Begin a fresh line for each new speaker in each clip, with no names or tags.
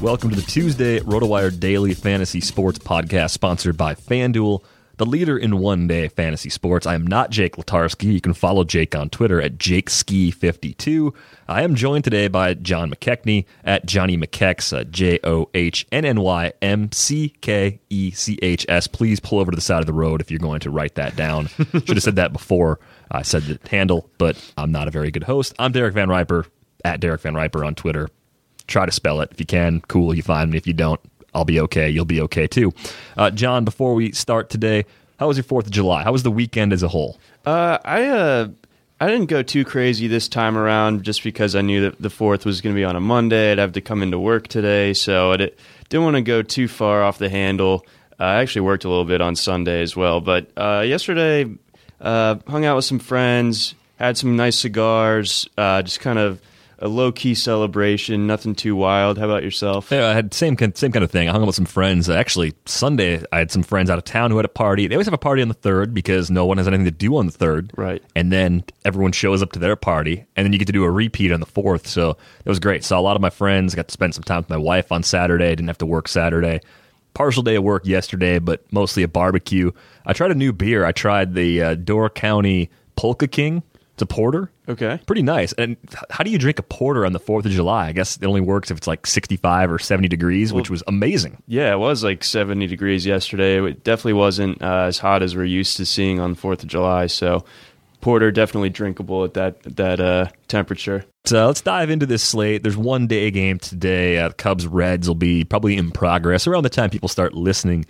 Welcome to the Tuesday RotoWire Daily Fantasy Sports Podcast, sponsored by FanDuel, the leader in one day fantasy sports. I am not Jake Letarski. You can follow Jake on Twitter at JakeSki52. I am joined today by John McKechnie at Johnny McKex, uh, J O H N N Y M C K E C H S. Please pull over to the side of the road if you're going to write that down. Should have said that before I said the handle, but I'm not a very good host. I'm Derek Van Riper at Derek Van Riper on Twitter try to spell it. If you can, cool, you find me. If you don't, I'll be okay. You'll be okay too. Uh, John, before we start today, how was your 4th of July? How was the weekend as a whole?
Uh, I uh, I didn't go too crazy this time around, just because I knew that the fourth was going to be on a Monday. I'd have to come into work today, so I di- didn't want to go too far off the handle. Uh, I actually worked a little bit on Sunday as well, but uh, yesterday uh, hung out with some friends, had some nice cigars, just kind of a low key celebration, nothing too wild. How about yourself?
Yeah, I had same kind- same kind of thing. I hung out with some friends. Actually, Sunday I had some friends out of town who had a party. They always have a party on the third because no one has anything to do on the third.
Right.
And then everyone shows up to their party, and then you get to do a repeat on the fourth. So it was great. Saw a lot of my friends. Got to spend some time with my wife on Saturday. Didn't have to work Saturday. Partial day of work yesterday, but mostly a barbecue. I tried a new beer. I tried the uh, Door County Polka King. It's a porter.
Okay.
Pretty nice. And how do you drink a porter on the 4th of July? I guess it only works if it's like 65 or 70 degrees, which was amazing.
Yeah, it was like 70 degrees yesterday. It definitely wasn't uh, as hot as we're used to seeing on the 4th of July. So, porter definitely drinkable at that that uh, temperature.
So let's dive into this slate. There's one day game today. Uh, Cubs Reds will be probably in progress around the time people start listening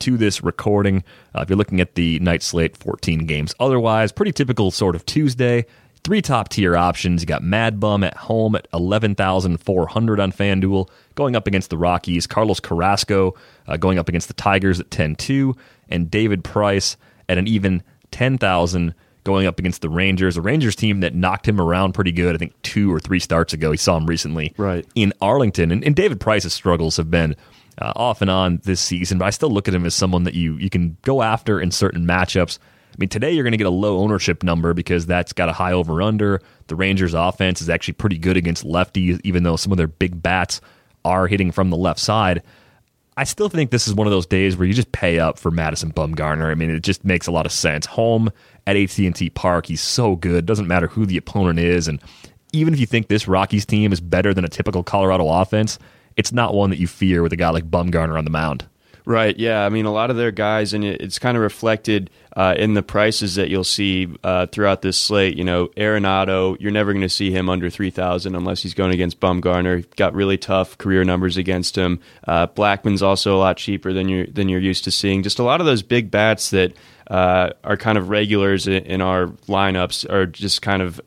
to this recording. Uh, if you're looking at the night slate, 14 games. Otherwise, pretty typical sort of Tuesday. Three top tier options. You got Mad Bum at home at 11,400 on FanDuel, going up against the Rockies. Carlos Carrasco uh, going up against the Tigers at 10 2. And David Price at an even 10,000 going up against the Rangers, a Rangers team that knocked him around pretty good. I think two or three starts ago. He saw him recently
Right.
in Arlington. And, and David Price's struggles have been uh, off and on this season, but I still look at him as someone that you you can go after in certain matchups. I mean, today you're going to get a low ownership number because that's got a high over under. The Rangers' offense is actually pretty good against lefties, even though some of their big bats are hitting from the left side. I still think this is one of those days where you just pay up for Madison Bumgarner. I mean, it just makes a lot of sense. Home at AT&T Park, he's so good. Doesn't matter who the opponent is, and even if you think this Rockies team is better than a typical Colorado offense, it's not one that you fear with a guy like Bumgarner on the mound.
Right. Yeah. I mean, a lot of their guys, and it's kind of reflected uh, in the prices that you'll see uh, throughout this slate. You know, Arenado, you're never going to see him under three thousand unless he's going against Bumgarner. Got really tough career numbers against him. Uh, Blackmon's also a lot cheaper than you're, than you're used to seeing. Just a lot of those big bats that uh, are kind of regulars in, in our lineups are just kind of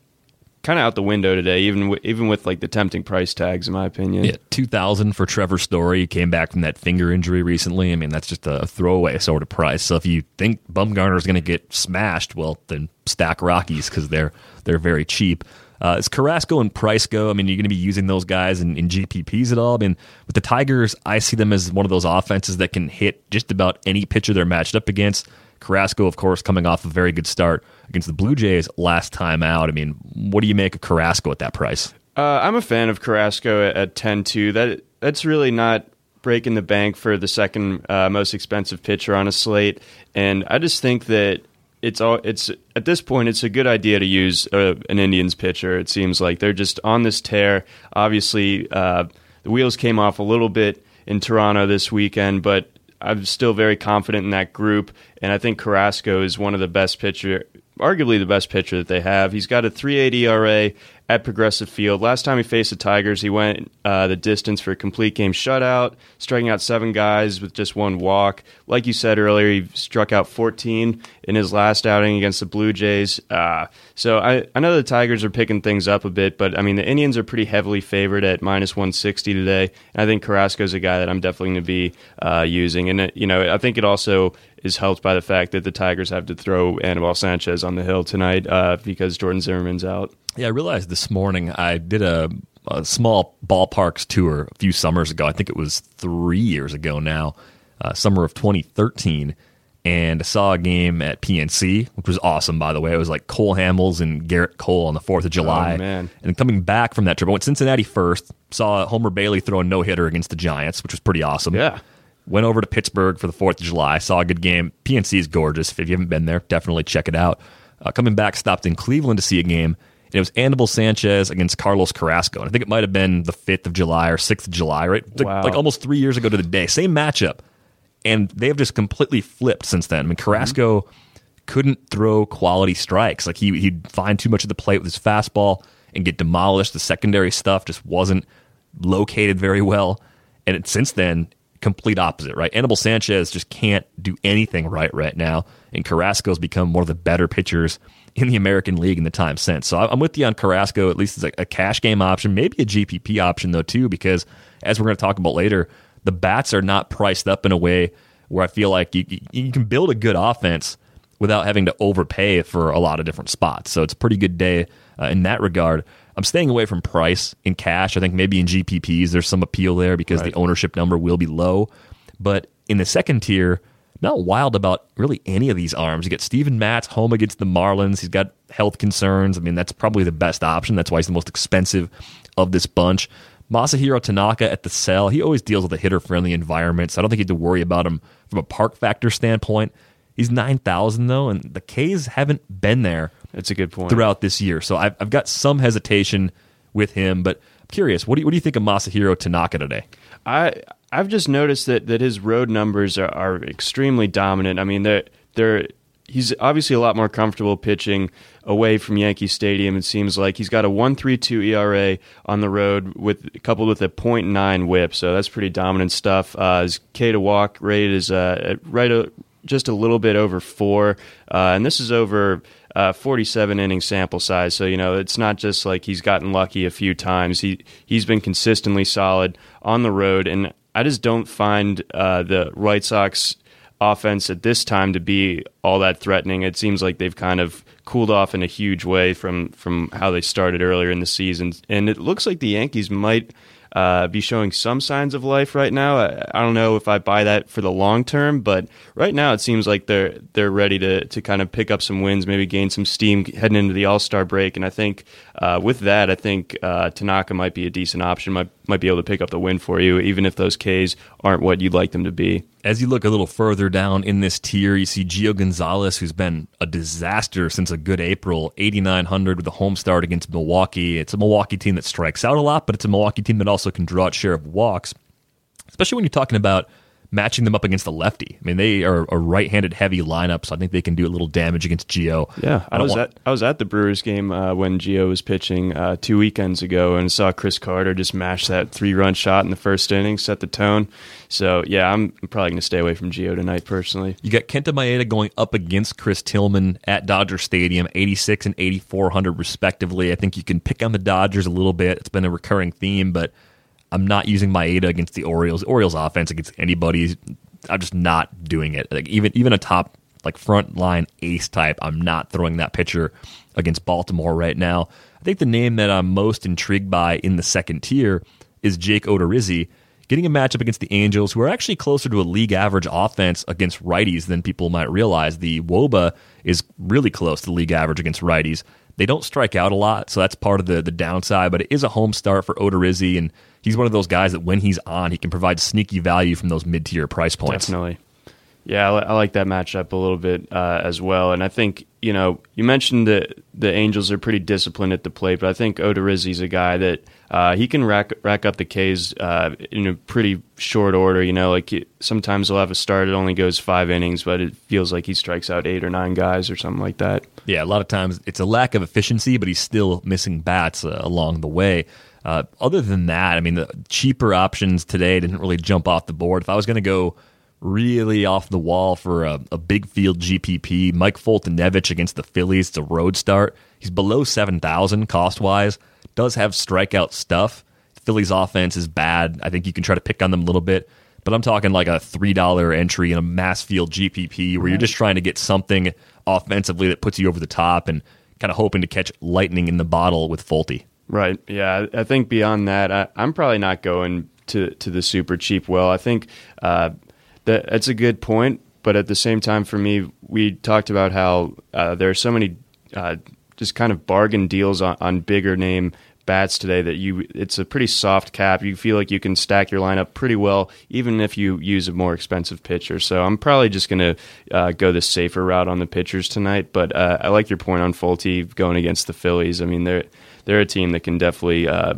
kind of out the window today, even w- even with like the tempting price tags, in my opinion.
Yeah, two thousand for Trevor Story. He came back from that finger injury recently. I mean, that's just a throwaway sort of price. So if you think Bumgarner is going to get smashed, well, then stack Rockies because they're they're very cheap. Uh, Carrasco and Price go? I mean, you're going to be using those guys in, in GPPs at all? I mean, with the Tigers, I see them as one of those offenses that can hit just about any pitcher they're matched up against. Carrasco, of course, coming off a very good start against the Blue Jays last time out. I mean, what do you make of Carrasco at that price?
Uh, I'm a fan of Carrasco at, at 10-2. That that's really not breaking the bank for the second uh, most expensive pitcher on a slate, and I just think that it's all it's at this point it's a good idea to use uh, an Indians pitcher. It seems like they're just on this tear. Obviously, uh, the wheels came off a little bit in Toronto this weekend, but I'm still very confident in that group, and I think Carrasco is one of the best pitcher, arguably the best pitcher that they have. He's got a 3.8 ERA at Progressive Field. Last time he faced the Tigers, he went uh, the distance for a complete game shutout, striking out seven guys with just one walk. Like you said earlier, he struck out 14 in his last outing against the Blue Jays. Uh, so I, I know the Tigers are picking things up a bit, but I mean, the Indians are pretty heavily favored at minus 160 today. And I think Carrasco is a guy that I'm definitely going to be uh, using. And, it, you know, I think it also is helped by the fact that the Tigers have to throw Anibal Sanchez on the hill tonight uh, because Jordan Zimmermann's out.
Yeah, I realized this morning I did a, a, small ballparks tour a few summers ago. I think it was three years ago now, uh, summer of 2013. And I saw a game at PNC, which was awesome, by the way. It was like Cole Hamels and Gerrit Cole on the 4th of July.
Oh, man.
And coming back from that trip, I went Cincinnati first, saw Homer Bailey throw a no hitter against the Giants, which was pretty awesome.
Yeah.
Went over to Pittsburgh for the 4th of July, saw a good game. PNC is gorgeous. If you haven't been there, definitely check it out. Uh, coming back, stopped in Cleveland to see a game and it was Anibal Sanchez against Carlos Carrasco. And I think it might have been the 5th of July or 6th of July, right?
Wow.
Like almost three years ago to the day. Same matchup. And they have just completely flipped since then. I mean, Carrasco mm-hmm. couldn't throw quality strikes. Like he, he'd find too much of the plate with his fastball and get demolished. The secondary stuff just wasn't located very well. And it, since then, complete opposite, right? Anibal Sanchez just can't do anything right right now. And Carrasco's become one of the better pitchers in the American League in the time since. So I'm with you on Carrasco, at least as a, cash game option, maybe a GPP option, though, too, because as we're going to talk about later, the bats are not priced up in a way where I feel like you, you can build a good offense without having to overpay for a lot of different spots. So it's a pretty good day uh, in that regard. I'm staying away from price in cash. I think maybe in GPPs there's some appeal there because right. the ownership number will be low. But in the second tier, not wild about really any of these arms. You get Steven Matz home against the Marlins. He's got health concerns. I mean, that's probably the best option. That's why he's the most expensive of this bunch. Masahiro Tanaka at the cell. He always deals with a hitter friendly environment, so I don't think you have to worry about him from a park factor standpoint. He's 9,000 though, and the K's haven't been there.
That's a good point.
Throughout this year. So I've, I've got some hesitation with him, but I'm curious. What do you, what do you think of Masahiro Tanaka today?
I I've just noticed that, that his road numbers are, are extremely dominant. I mean, they're they're he's obviously a lot more comfortable pitching away from Yankee Stadium. It seems like he's got a one three two ERA on the road with coupled with a .9 WHIP, so that's pretty dominant stuff. Uh, his K to walk rate is uh, right a, just a little bit over four, uh, and this is over. Uh, 47 inning sample size. So, you know, it's not just like he's gotten lucky a few times. He, he's been consistently solid on the road. And I just don't find uh, the White Sox offense at this time to be all that threatening. It seems like they've kind of cooled off in a huge way from from how they started earlier in the season, and it looks like the Yankees might. Uh, be showing some signs of life right now. I, I, don't know if I buy that for the long term, but right now it seems like they're they're ready to to kind of pick up some wins, maybe gain some steam heading into the All Star break. And I think uh, with that, I think uh, Tanaka might be a decent option. Might might be able to pick up the win for you, even if those Ks aren't what you'd like them to be.
As you look a little further down in this tier, you see Gio Gonzalez, who's been a disaster since a good April, 8,900 with a home start against Milwaukee. It's a Milwaukee team that strikes out a lot, but it's a Milwaukee team that also can draw its share of walks, especially when you're talking about matching them up against the lefty. I mean, they are a right-handed heavy lineup, so I think they can do a little damage against Gio.
Yeah, I, I was want... at I was at the Brewers game uh, when Gio was pitching uh, two weekends ago, and saw Chris Carter just mash that three-run shot in the first inning, set the tone. So yeah, I'm probably going to stay away from Gio tonight personally.
You got Kenta Maeda going up against Chris Tillman at Dodger Stadium, 86 and 8400 respectively. I think you can pick on the Dodgers a little bit. It's been a recurring theme, but I'm not using my Maeda against the Orioles. Orioles offense against anybody. I'm just not doing it. Like even even a top like front line ace type, I'm not throwing that pitcher against Baltimore right now. I think the name that I'm most intrigued by in the second tier is Jake Odorizzi, getting a matchup against the Angels, who are actually closer to a league average offense against righties than people might realize. The WOBA is really close to league average against righties. They don't strike out a lot, so that's part of the the downside. But it is a home start for Odorizzi, and he's one of those guys that when he's on, he can provide sneaky value from those mid tier price points.
Definitely. Yeah, I, like that matchup a little bit uh, as well, and I think you know you mentioned that the Angels are pretty disciplined at the plate, but I think Odorizzi's a guy that uh, he can rack rack up the Ks uh, in a pretty short order. You know, like sometimes he'll have a start it only goes five innings, but it feels like he strikes out eight or nine guys or something like that.
Yeah, a lot of times it's a lack of efficiency, but he's still missing bats uh, along the way. Uh, other than that, I mean, the cheaper options today didn't really jump off the board. If I was going to go really off the wall for a, a big field GPP, Mike Foltynewicz against the Phillies, it's a road start. He's below 7,000 cost wise, does have strikeout stuff. The Phillies offense is bad. I think you can try to pick on them a little bit. But I'm talking like a $3 entry in a mass field GPP where you're just trying to get something offensively that puts you over the top and kind of hoping to catch lightning in the bottle with Folty.
Right. Yeah. I think beyond that, I, am probably not going to, to the super cheap well. I think uh, that that's a good point. But at the same time, for me, we talked about how uh, there are so many uh, just kind of bargain deals on, on bigger name bats today that you it's a pretty soft cap. You feel like you can stack your lineup pretty well, even if you use a more expensive pitcher. So I'm probably just going to uh, go the safer route on the pitchers tonight. But uh, I like your point on Folty going against the Phillies. I mean, they're they're a team that can definitely. Uh,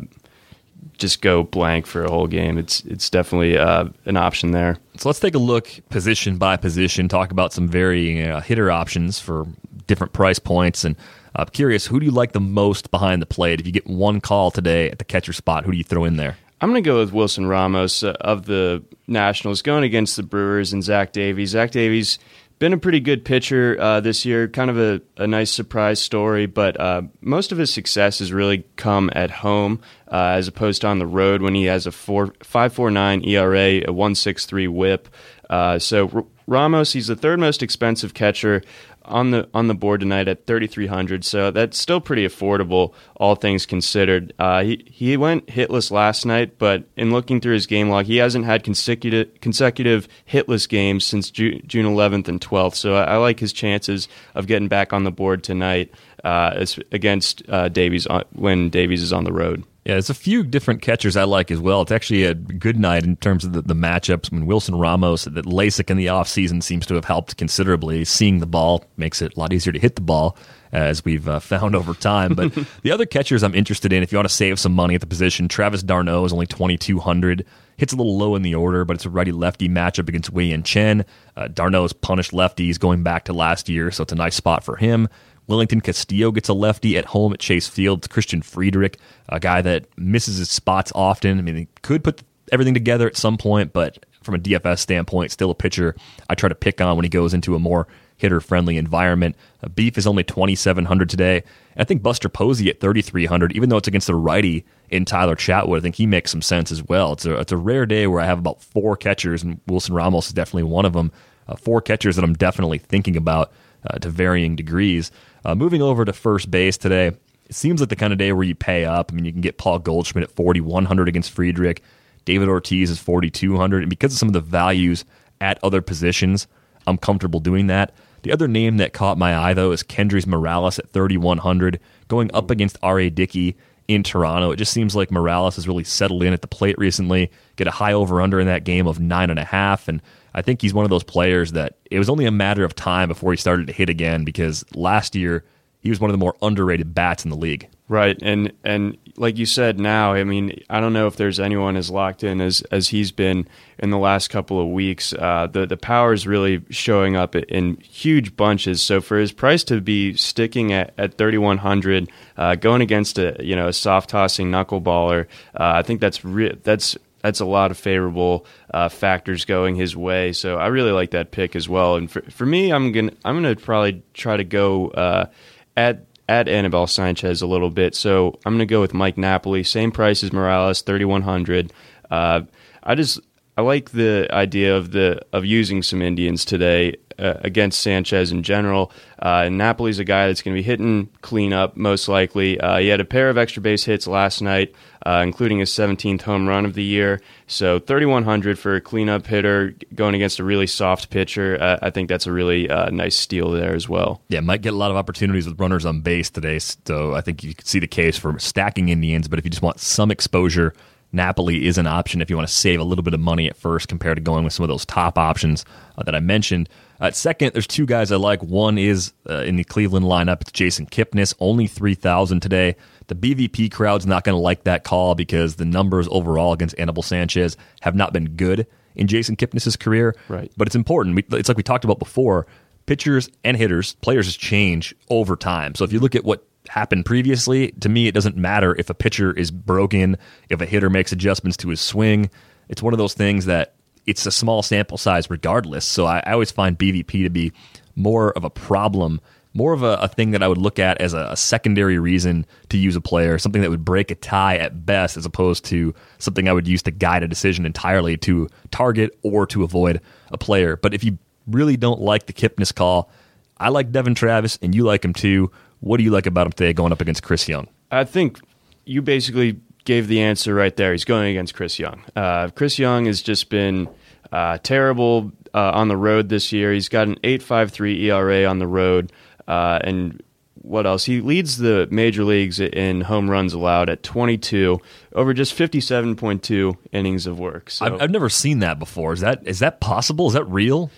just go blank for a whole game. It's it's definitely uh, an option there.
So let's take a look position by position. Talk about some varying uh, hitter options for different price points and I'm curious, who do you like the most behind the plate? If you get one call today at the catcher spot, who do you throw in there?
I'm going to go with Wilson Ramos uh, of the Nationals going against the Brewers and Zach Davies. Zach Davies been a pretty good pitcher uh, this year, kind of a, a nice surprise story, but uh, most of his success has really come at home uh, as opposed to on the road when he has a 4, 5.49 ERA, a 1.63 WHIP. Uh, so R- Ramos, he's the third most expensive catcher on the on the board tonight at 3300 so that's still pretty affordable all things considered. Uh, he he went hitless last night but in looking through his game log he hasn't had consecutive consecutive hitless games since Ju- June 11th and 12th so I, I, like his chances of getting back on the board tonight uh, against uh, Davies when Davies is on the road
yeah, there's a few different catchers I like as well. It's actually a good night in terms of the, the matchups. When Wilson Ramos, that LASIK in the offseason seems to have helped considerably. Seeing the ball makes it a lot easier to hit the ball, as we've uh, found over time. But the other catchers I'm interested in, if you want to save some money at the position, Travis d'Arnaud is only 2,200. Hits a little low in the order, but it's a righty lefty matchup against Wei Yin Chen. Uh, d'Arnaud's punished lefties going back to last year, so it's a nice spot for him. Wellington Castillo gets a lefty at home at Chase Field. Christian Friedrich, a guy that misses his spots often. I mean, he could put everything together at some point, but from a DFS standpoint, still a pitcher I try to pick on when he goes into a more hitter friendly environment. Beef is only 2,700 today. I think Buster Posey at 3,300, even though it's against a righty in Tyler Chatwood, I think he makes some sense as well. It's a, it's a rare day where I have about four catchers, and Wilson Ramos is definitely one of them. Uh, four catchers that I'm definitely thinking about uh, to varying degrees. Uh, moving over to first base today, it seems like the kind of day where you pay up. I mean, you can get Paul Goldschmidt at 4,100 against Friedrich. David Ortiz is 4,200. And because of some of the values at other positions, I'm comfortable doing that. The other name that caught my eye, though, is Kendrys Morales at 3,100, going up against R.A. Dickey in Toronto. It just seems like Morales has really settled in at the plate recently, get a high over under in that game of 9.5. And I think he's one of those players that it was only a matter of time before he started to hit again because last year he was one of the more underrated bats in the league.
Right, and and like you said, now I mean I don't know if there's anyone as locked in as as he's been in the last couple of weeks. Uh, the the power is really showing up in huge bunches. So for his price to be sticking at, at 3100, uh, going against a you know a soft tossing knuckleballer, uh, I think that's re- that's that's a lot of favorable uh, factors going his way. So I really like that pick as well. And for, for me, I'm gonna I'm gonna probably try to go uh, at at Anibal Sanchez a little bit. So I'm to go with Mike Napoli, same price as Morales, 3100. Uh, I just I like the idea of the of using some Indians today uh, against Sanchez in general. Uh, Napoli's a guy that's going to be hitting cleanup most likely. Uh, he had a pair of extra base hits last night, uh, including his 17th home run of the year. So 3,100 for a cleanup hitter going against a really soft pitcher. Uh, I think that's a really uh, nice steal there as well.
Yeah, might get a lot of opportunities with runners on base today. So I think you could see the case for stacking Indians. But if you just want some exposure Napoli is an option if you want to save a little bit of money at first compared to going with some of those top options uh, that I mentioned. At second, there's two guys I like. One is uh, in the Cleveland lineup. It's Jason Kipnis, only 3,000 today. The BVP crowd's not going to like that call because the numbers overall against Anibal Sanchez have not been good in Jason Kipnis's career.
Right.
But it's important. It's like we talked about before. Pitchers and hitters, players just change over time. So if you look at what happened previously, to me, it doesn't matter if a pitcher is broken, if a hitter makes adjustments to his swing. It's one of those things that it's a small sample size regardless. So I, I always find BVP to be more of a problem, more of a, a thing that I would look at as a, a, secondary reason to use a player, something that would break a tie at best, as opposed to something I would use to guide a decision entirely to target or to avoid a player. But if you really don't like the Kipnis call, I like Devon Travis, and you like him too. What do you like about him today going up against Chris Young?
I think you basically gave the answer right there. He's going against Chris Young. Uh, Chris Young has just been uh, terrible uh, on the road this year. He's got an 8.53 ERA on the road, uh, and what else? He leads the major leagues in home runs allowed at 22 over just 57.2 innings of work. So
I've, I've never seen that before. Is that is that possible? Is that real?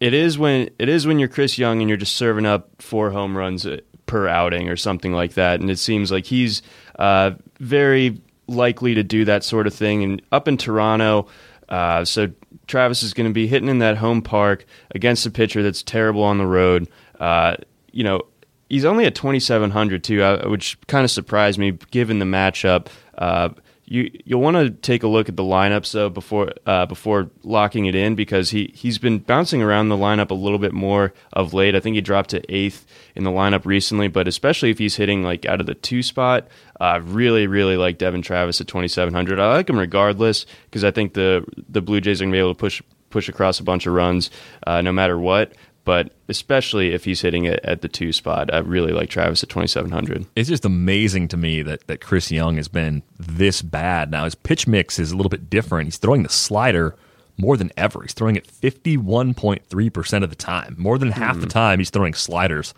It is when it is when you're Chris Young and you're just serving up four home runs uh, per outing or something like that. And it seems like he's uh, very likely to do that sort of thing. And up in Toronto, uh, so Travis is going to be hitting in that home park against a pitcher that's terrible on the road. Uh, you know, he's only at 2,700 too, uh, which kind of surprised me given the matchup. Uh, you you'll want to take a look at the lineup so before uh, before locking it in because he he's been bouncing around the lineup a little bit more of late. I think he dropped to eighth in the lineup recently, but especially if he's hitting like out of the two spot, I uh, really really like Devon Travis at twenty seven hundred. I like him regardless because I think the the Blue Jays are gonna be able to push push across a bunch of runs uh, no matter what but especially if he's hitting it at the two spot. I really like Travis at 2,700.
It's just amazing to me that, that Chris Young has been this bad. Now, his pitch mix is a little bit different. He's throwing the slider more than ever. He's throwing it 51.3% of the time. More than half the hmm. time, he's throwing sliders.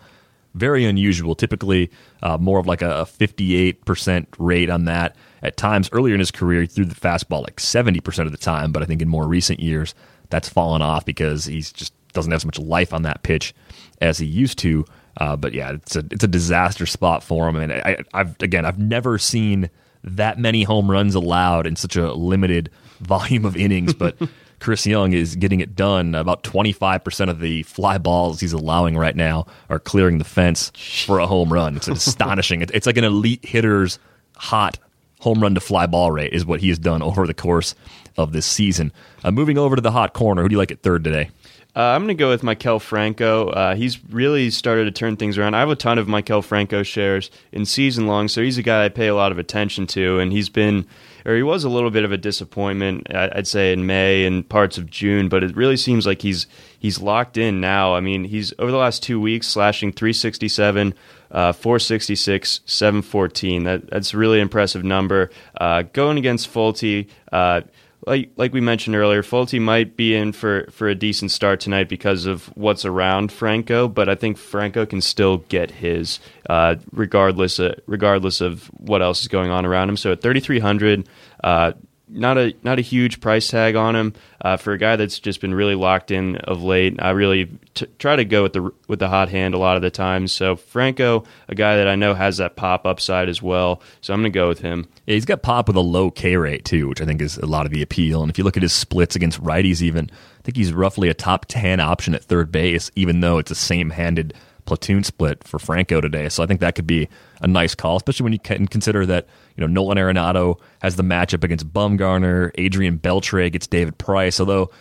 Very unusual. Typically, uh, more of like a 58% rate on that. At times earlier in his career, he threw the fastball like 70% of the time, but I think in more recent years, that's fallen off because he's just doesn't have as much life on that pitch as he used to. Uh, but yeah, it's a it's a disaster spot for him. And I, have again, I've never seen that many home runs allowed in such a limited volume of innings. But Chris Young is getting it done. About twenty five percent of the fly balls he's allowing right now are clearing the fence for a home run. It's astonishing. It's like an elite hitter's hot home run to fly ball rate is what he has done over the course of this season. Uh, moving over to the hot corner, who do you like at third today?
Uh, I'm going to go with Maikel Franco. Uh, he's really started to turn things around. I have a ton of Maikel Franco shares in season long, so he's a guy I pay a lot of attention to, and he's been or he was a little bit of a disappointment. I'd say in May and parts of June, but it really seems like he's he's locked in now. I mean, he's over the last two weeks slashing 367. Uh, 466, 714. That, that's a really impressive number. Uh, going against Folty, uh, like like we mentioned earlier, Folty might be in for, for a decent start tonight because of what's around Franco, but I think Franco can still get his uh, regardless uh, regardless of what else is going on around him. So at 3,300, uh, not a not a huge price tag on him uh, for a guy that's just been really locked in of late. I really t- try to go with the with the hot hand a lot of the times. So Franco, a guy that I know has that pop upside as well. So I'm going to go with him.
Yeah, he's got pop with a low K rate too, which I think is a lot of the appeal. And if you look at his splits against righties, even I think he's roughly a top ten option at third base, even though it's a same handed platoon split for Franco today. So I think that could be a nice call, especially when you can consider that you know Nolan Arenado has the matchup against Bumgarner, Adrian Beltre gets David Price. Although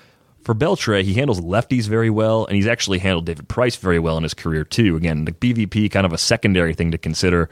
for Beltre, he handles lefties very well, and he's actually handled David Price very well in his career too. Again, the BVP kind of a secondary thing to consider.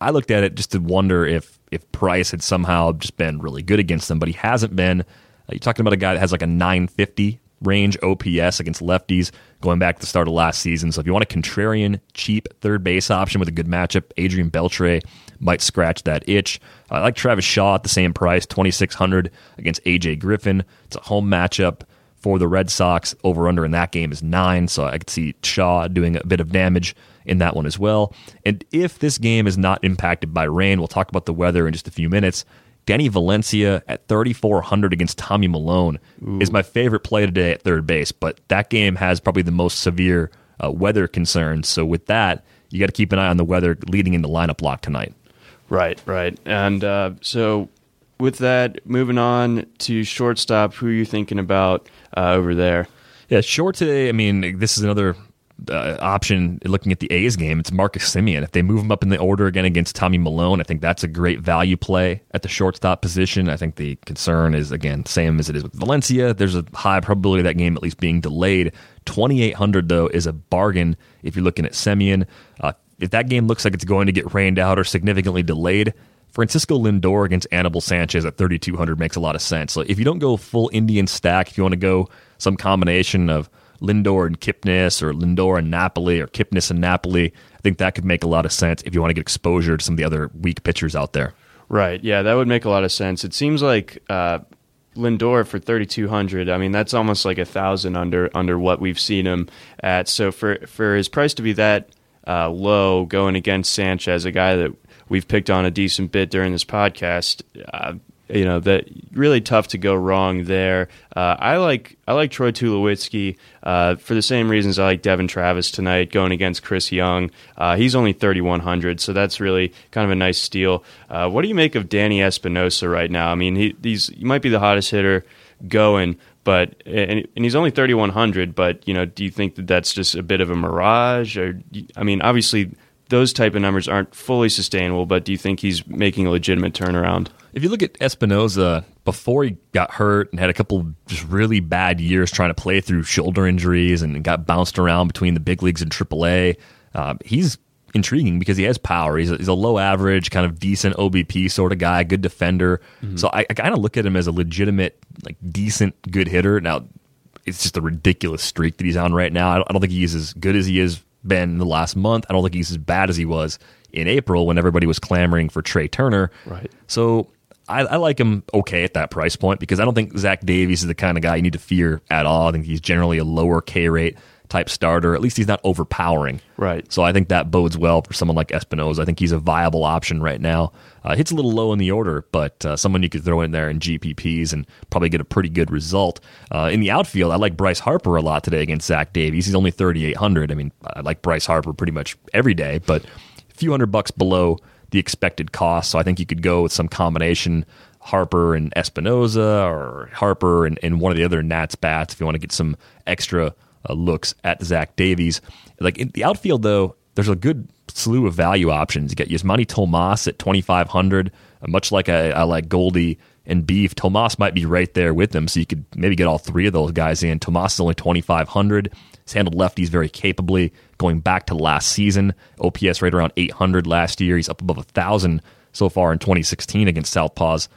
I looked at it just to wonder if if Price had somehow just been really good against them, but he hasn't been. You're talking about a guy that has like a 950 range OPS against lefties going back to the start of last season. So if you want a contrarian, cheap third base option with a good matchup, Adrian Beltre might scratch that itch. I like Travis Shaw at the same price, 2600 against AJ Griffin. It's a home matchup for the Red Sox. Over under in that game is nine, so I could see Shaw doing a bit of damage in that one as well. And if this game is not impacted by rain, we'll talk about the weather in just a few minutes. Danny Valencia at 3,400 against Tommy Milone Ooh. is my favorite play today at third base, but that game has probably the most severe uh, weather concerns. So with that, you got to keep an eye on the weather leading into lineup lock tonight.
Right, right. And uh, so with that, moving on to shortstop, who are you thinking about uh, over there?
Yeah, short today. I mean, this is another uh, option looking at the A's game, it's Marcus Semien. If they move him up in the order again against Tommy Milone, I think that's a great value play at the shortstop position. I think the concern is, again, same as it is with Valencia. There's a high probability of that game at least being delayed. 2,800, though, is a bargain if you're looking at Simeon. Uh, if that game looks like it's going to get rained out or significantly delayed, Francisco Lindor against Anibal Sanchez at 3,200 makes a lot of sense. So if you don't go full Indian stack, if you want to go some combination of Lindor and Kipnis or Lindor and Napoli or Kipnis and Napoli. I think that could make a lot of sense if you want to get exposure to some of the other weak pitchers out there.
Right. Yeah, that would make a lot of sense. It seems like uh, Lindor for 3200 I mean that's almost like a thousand under under what we've seen him at. So for for his price to be that uh, low going against Sanchez, a guy that we've picked on a decent bit during this podcast, uh, you know that really tough to go wrong there. Uh, I like I like Troy Tulowitzki uh, for the same reasons I like Devon Travis tonight going against Chris Young. Uh, he's only thirty one hundred, so that's really kind of a nice steal. Uh, what do you make of Danny Espinosa right now? I mean, he, he's he might be the hottest hitter going, but and, and he's only 3100 but you know do you think that that's just a bit of a mirage or i mean obviously those type of numbers aren't fully sustainable but do you think he's making a legitimate turnaround
if you look at Espinosa before he got hurt and had a couple just really bad years trying to play through shoulder injuries and got bounced around between the big leagues and AAA, uh, he's intriguing because he has power. He's a, he's a, low average, kind of decent OBP sort of guy, good defender. Mm-hmm. So I, I kind of look at him as a legitimate, like decent, good hitter. Now, it's just a ridiculous streak that he's on right now. I don't, I don't think he's as good as he has been in the last month. I don't think he's as bad as he was in April when everybody was clamoring for Trea Turner.
Right.
So I, I, like him okay at that price point because I don't think Zach Davies is the kind of guy you need to fear at all. I think he's generally a lower K rate type starter. At least he's not overpowering.
Right.
So I think that bodes well for someone like Espinosa. I think he's a viable option right now. Uh, hits a little low in the order, but uh, someone you could throw in there in GPPs and probably get a pretty good result. Uh, in the outfield, I like Bryce Harper a lot today against Zach Davies. He's only 3,800. I mean, I like Bryce Harper pretty much every day, but a few hundred bucks below the expected cost. So I think you could go with some combination Harper and Espinosa or Harper and, and one of the other Nats bats if you want to get some extra uh, looks at Zach Davies. Like in the outfield, though, there's a good slew of value options. You get Yasmany Tomas at 2,500, uh, much like I, I like Goldie and Beef. Tomas might be right there with them, so you could maybe get all three of those guys in. Tomas is only 2,500. He's handled lefties very capably going back to last season. OPS right around 800 last year. He's up above 1,000 so far in 2016 against Southpaws.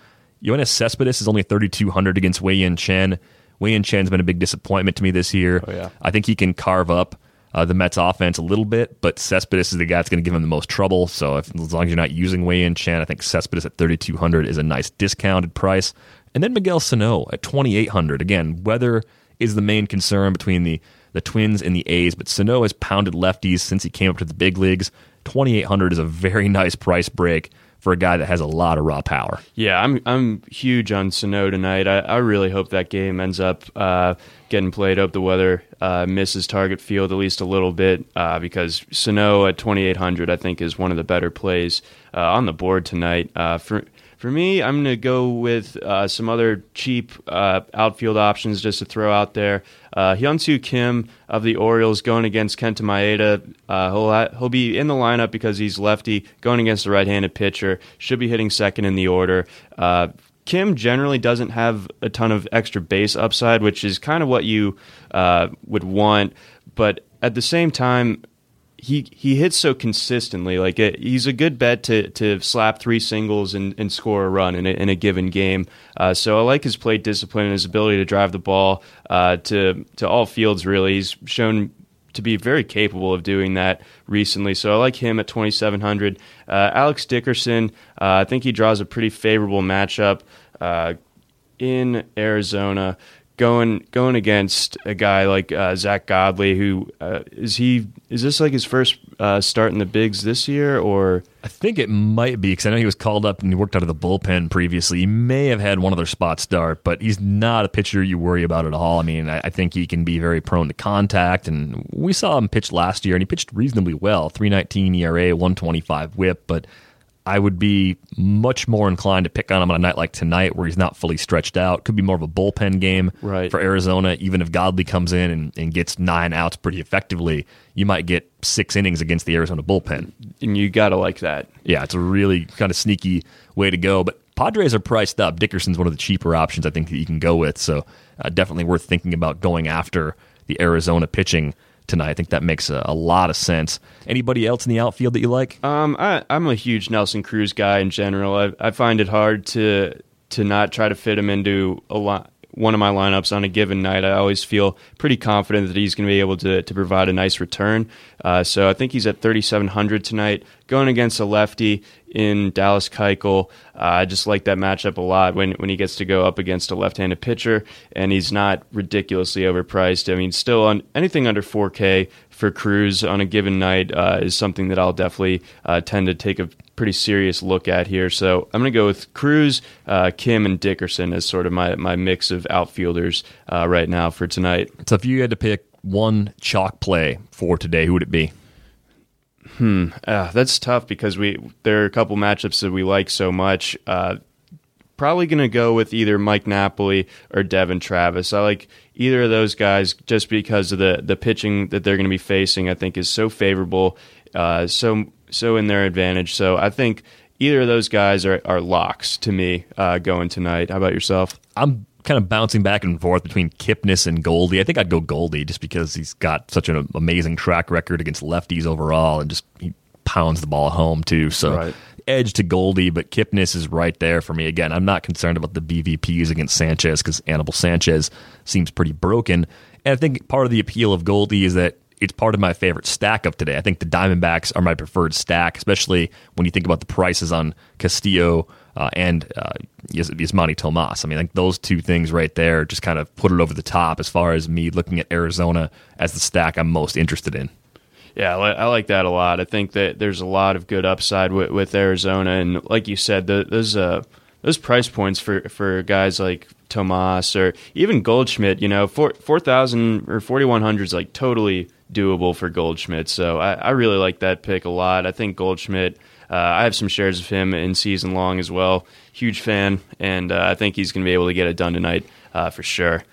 Yoenis Cespedes is only 3,200 against Wei Yin Chen. Wei Yin Chen's been a big disappointment to me this year.
Oh, yeah.
I think he can carve up uh, the Mets offense a little bit, but Cespedes is the guy that's going to give him the most trouble. So if, as long as you're not using Wei Yin Chen, I think Cespedes at 3,200 is a nice discounted price. And then Miguel Sano at 2,800. Again, weather is the main concern between the, the Twins and the A's, but Sano has pounded lefties since he came up to the big leagues. 2,800 is a very nice price break for a guy that has a lot of raw power.
Yeah, I'm I'm huge on Sano tonight. I, I really hope that game ends up uh, getting played. Hope the weather uh, misses target field at least a little bit uh, because Sano at 2,800 I think is one of the better plays uh, on the board tonight. Uh, for for me, I'm going to go with uh, some other cheap uh, outfield options just to throw out there. Uh, Hyunsoo Kim of the Orioles going against Kenta Maeda. Uh, he'll, ha- he'll be in the lineup because he's lefty, going against a right handed pitcher. Should be hitting second in the order. Uh, Kim generally doesn't have a ton of extra base upside, which is kind of what you uh, would want. But at the same time, he he hits so consistently. Like it, he's a good bet to to slap three singles and, and score a run in a, in a given game. Uh, so I like his plate discipline and his ability to drive the ball uh, to to all fields. Really, he's shown to be very capable of doing that recently. So I like him at 2,700. Uh, Alex Dickerson, uh, I think he draws a pretty favorable matchup uh, in Arizona going going against a guy like uh, Zack Godley, who uh, is he? Is this like his first uh, start in the bigs this year, or
I think it might be because I know he was called up and he worked out of the bullpen previously. He may have had one other spot start, but he's not a pitcher you worry about at all. I mean, I, I think he can be very prone to contact, and we saw him pitch last year, and he pitched reasonably well, three nineteen ERA, one twenty five WHIP, but I would be much more inclined to pick on him on a night like tonight where he's not fully stretched out. Could be more of a bullpen game
Right.
for Arizona. Even if Godley comes in and, and gets nine outs pretty effectively, you might get six innings against the Arizona bullpen.
and you gotta like that.
Yeah, it's a really kind of sneaky way to go. But Padres are priced up. Dickerson's one of the cheaper options I think that you can go with. So uh, definitely worth thinking about going after the Arizona pitching tonight. I think that makes a, a lot of sense. Anybody else in the outfield that you like?
Um, I, I'm a huge Nelson Cruz guy in general. I, I find it hard to to not try to fit him into a lot. One of my lineups on a given night, I always feel pretty confident that he's going to be able to, to provide a nice return. Uh, so I think he's at 3,700 tonight, going against a lefty in Dallas Keuchel. Uh, I just like that matchup a lot when when he gets to go up against a left-handed pitcher, and he's not ridiculously overpriced. I mean, still on anything under 4K for Cruz on a given night uh, is something that I'll definitely uh, tend to take a pretty serious look at here. So I'm going to go with Cruz, uh, Kim, and Dickerson as sort of my, my mix of outfielders uh, right now for tonight.
So if you had to pick one chalk play for today, who would it be?
Uh, that's tough because we there are a couple matchups that we like so much. Probably going to go with either Mike Napoli or Devon Travis. I like either of those guys just because of the the pitching that they're going to be facing. I think is so favorable, uh, so so in their advantage. So I think either of those guys are, are locks to me uh, going tonight. How about yourself?
I'm kind of bouncing back and forth between Kipnis and Goldie. I think I'd go Goldie just because he's got such an amazing track record against lefties overall, and just he pounds the ball home too. So
Right.
Edge to Goldie, but Kipnis is right there for me. Again, I'm not concerned about the BVPs against Sanchez because Anibal Sanchez seems pretty broken, and I think part of the appeal of Goldie is that. It's part of my favorite stack of today. I think the Diamondbacks are my preferred stack, especially when you think about the prices on Castillo, uh, and uh, Yas- Yasmany Tomas. I mean, like those two things right there just kind of put it over the top as far as me looking at Arizona as the stack I'm most interested in.
Yeah, I, like that a lot. I think that there's a lot of good upside with, with Arizona, and like you said, the, those uh, those price points for for guys like Tomas or even Goldschmidt, you know, four four thousand or forty one hundred is like totally doable for Goldschmidt. So I, I really like that pick a lot. I think Goldschmidt. Uh, I have some shares of him in season long as well. Huge fan, and uh, I think he's going to be able to get it done tonight uh, for sure.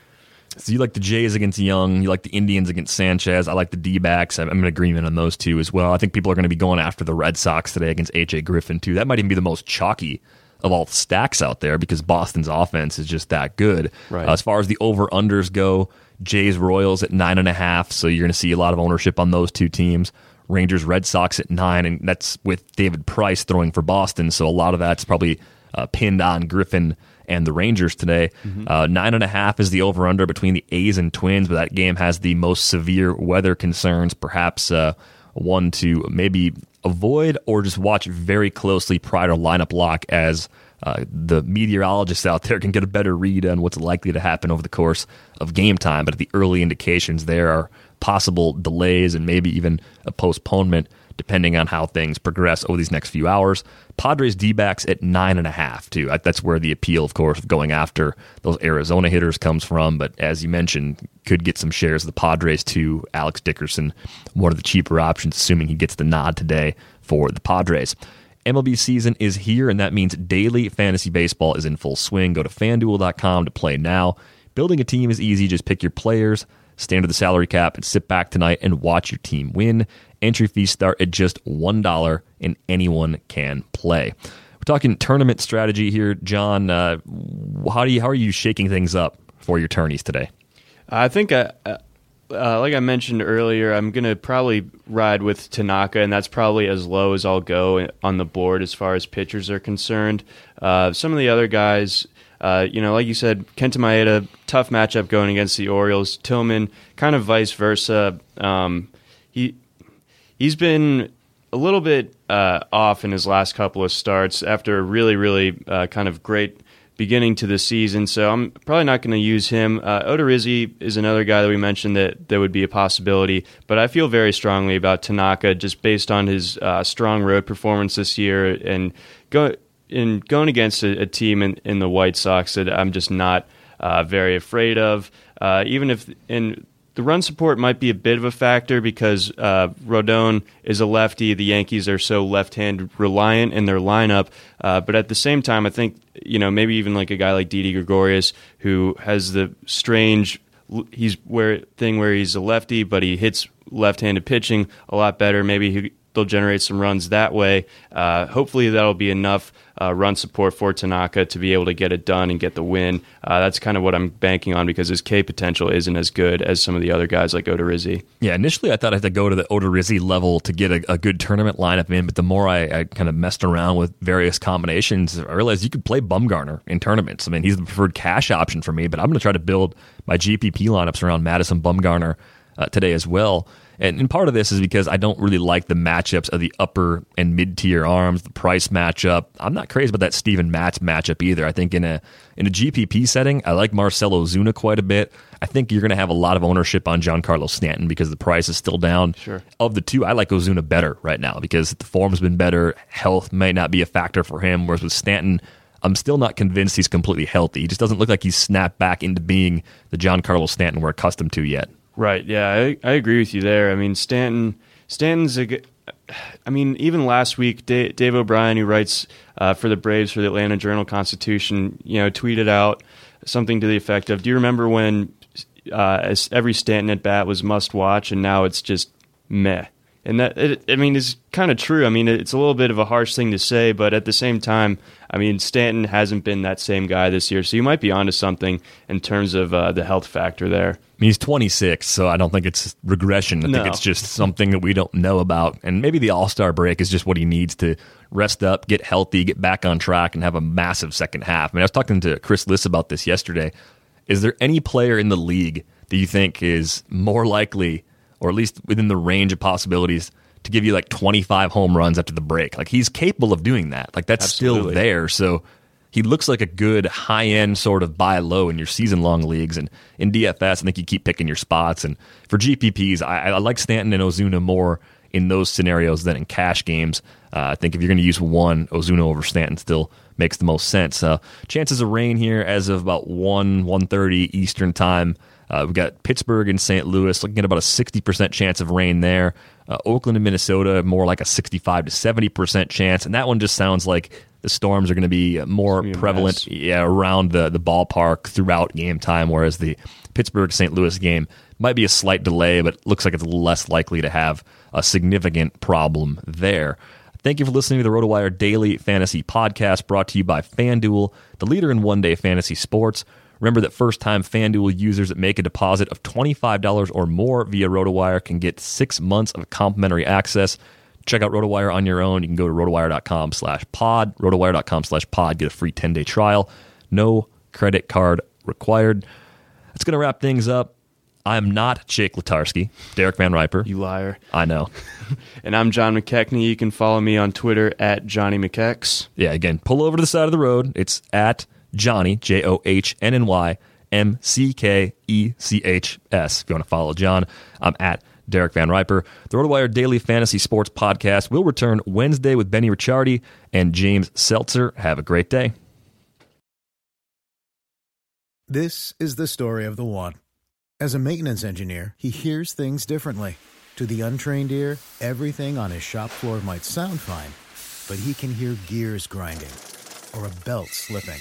So you like the Jays against Young, you like the Indians against Sanchez. I like the D backs. I'm in agreement on those two as well. I think people are going to be going after the Red Sox today against AJ Griffin too. That might even be the most chalky of all the stacks out there because Boston's offense is just that good.
Right.
Uh, as far as the over unders go, Jays Royals at nine and a half. So you're going to see a lot of ownership on those two teams. Rangers Red Sox at nine, and that's with David Price throwing for Boston. So a lot of that's probably uh, pinned on Griffin and the Rangers today. Uh, nine and a half is the over under between the A's and Twins, but that game has the most severe weather concerns. Perhaps uh, one to maybe avoid or just watch very closely prior to lineup lock as uh, the meteorologists out there can get a better read on what's likely to happen over the course of game time. But the early indications there are possible delays and maybe even a postponement depending on how things progress over these next few hours. Padres D backs at nine and a half, too. That's where the appeal, of course, of going after those Arizona hitters comes from. But as you mentioned, could get some shares of the Padres too. Alex Dickerson, one of the cheaper options, assuming he gets the nod today for the Padres. MLB season is here, and that means daily fantasy baseball is in full swing. Go to fanduel.com to play now. Building a team is easy. Just pick your players, stand to the salary cap, and sit back tonight and watch your team win. Entry fees start at just $1, and anyone can play. We're talking tournament strategy here, John. Uh, how do you how are you shaking things up for your tourneys today?
I think, uh, uh, uh, like I mentioned earlier, I'm going to probably ride with Tanaka, and that's probably as low as I'll go on the board as far as pitchers are concerned. Uh, some of the other guys, uh, you know, like you said, Kenta Maeda, tough matchup going against the Orioles. Tillman, kind of vice versa. Um, he he's been a little bit uh, off in his last couple of starts after a really, really uh, kind of great beginning to the season. So I'm probably not going to use him. Uh, Odorizzi is another guy that we mentioned that that would be a possibility, but I feel very strongly about Tanaka just based on his uh, strong road performance this year and go in going against a, a team in, in the White Sox that I'm just not uh, very afraid of. Uh, even if in the run support might be a bit of a factor because uh, Rodon is a lefty. The Yankees are so left-hand reliant in their lineup, uh, but at the same time, I think you know maybe even like a guy like Didi Gregorius who has the strange he's where thing where he's a lefty, but he hits left-handed pitching a lot better. Maybe he, they'll generate some runs that way. Uh, hopefully, that'll be enough uh, run support for Tanaka to be able to get it done and get the win. Uh, that's kind of what I'm banking on because his K potential isn't as good as some of the other guys like Odorizzi.
Yeah, initially I thought I had to go to the Odorizzi level to get a, a good tournament lineup in, but the more I, I, kind of messed around with various combinations, I realized you could play Bumgarner in tournaments. I mean, he's the preferred cash option for me, but I'm going to try to build my GPP lineups around Madison Bumgarner uh, today as well. And, and, part of this is because I don't really like the matchups of the upper and mid tier arms, the price matchup. I'm not crazy about that Steven Matz matchup either. I think in a in a GPP setting, I like Marcell Ozuna quite a bit. I think you're going to have a lot of ownership on Giancarlo Stanton because the price is still down.
Sure.
Of the two, I like Ozuna better right now because the form's been better. Health may not be a factor for him, whereas with Stanton, I'm still not convinced he's completely healthy. He just doesn't look like he's snapped back into being the Giancarlo Stanton we're accustomed to yet.
Right. Yeah, I, I agree with you there. I mean, Stanton Stanton's a. I mean, even last week, Dave, Dave O'Brien, who writes uh, for the Braves for the Atlanta Journal Constitution, you know, tweeted out something to the effect of, "Do you remember when uh, every Stanton at bat was must watch, and now it's just meh?" And that, it, I mean, is kind of true. I mean, it's a little bit of a harsh thing to say, but at the same time, I mean, Stanton hasn't been that same guy this year, so you might be onto something in terms of uh, the health factor there.
I mean, he's 26, so I don't think it's regression. I
No.
think it's just something that we don't know about. And maybe the All Star break is just what he needs to rest up, get healthy, get back on track, and have a massive second half. I mean, I was talking to Chris Liss about this yesterday. Is there any player in the league that you think is more likely, or at least within the range of possibilities, to give you like 25 home runs after the break? Like, he's capable of doing that. Like, that's still there. So he looks like a good high end sort of buy low in your season long leagues. And in DFS, I think you keep picking your spots. And for GPPs, I, I like Stanton and Ozuna more in those scenarios than in cash games. Uh, I think if you're going to use one, Ozuna over Stanton still makes the most sense. Uh, chances of rain here as of about 1, one thirty Eastern time. Uh, we've got Pittsburgh and St. Louis looking at about a 60% chance of rain there. Uh, Oakland and Minnesota, more like a 65 to 70% chance. And that one just sounds like the storms are going to be more
be
prevalent yeah, around the, the ballpark throughout game time, whereas the Pittsburgh St. Louis game might be a slight delay, but looks like it's less likely to have a significant problem there. Thank you for listening to the RotoWire Daily Fantasy Podcast brought to you by FanDuel, the leader in one day fantasy sports. Remember that first time FanDuel users that make a deposit of $25 or more via RotoWire can get six months of complimentary access. Check out RotoWire on your own. You can go to rotowire.com slash pod, rotowire.com slash pod, get a free 10 day trial. No credit card required. That's going to wrap things up. I'm not Jake Letarski, Derek Van Riper.
You liar.
I know.
And I'm John McKechnie. You can follow me on Twitter at Johnny McKex.
Yeah, again, pull over to the side of the road. It's at Johnny, J O H N N Y M C K E C H S. If you want to follow John, I'm at Derek Van Riper. The RotoWire Daily Fantasy Sports Podcast will return Wednesday with Benny Ricciardi and James Seltzer. Have a great day.
This is the story of the one. As a maintenance engineer, he hears things differently. To the untrained ear, everything on his shop floor might sound fine, but he can hear gears grinding or a belt slipping.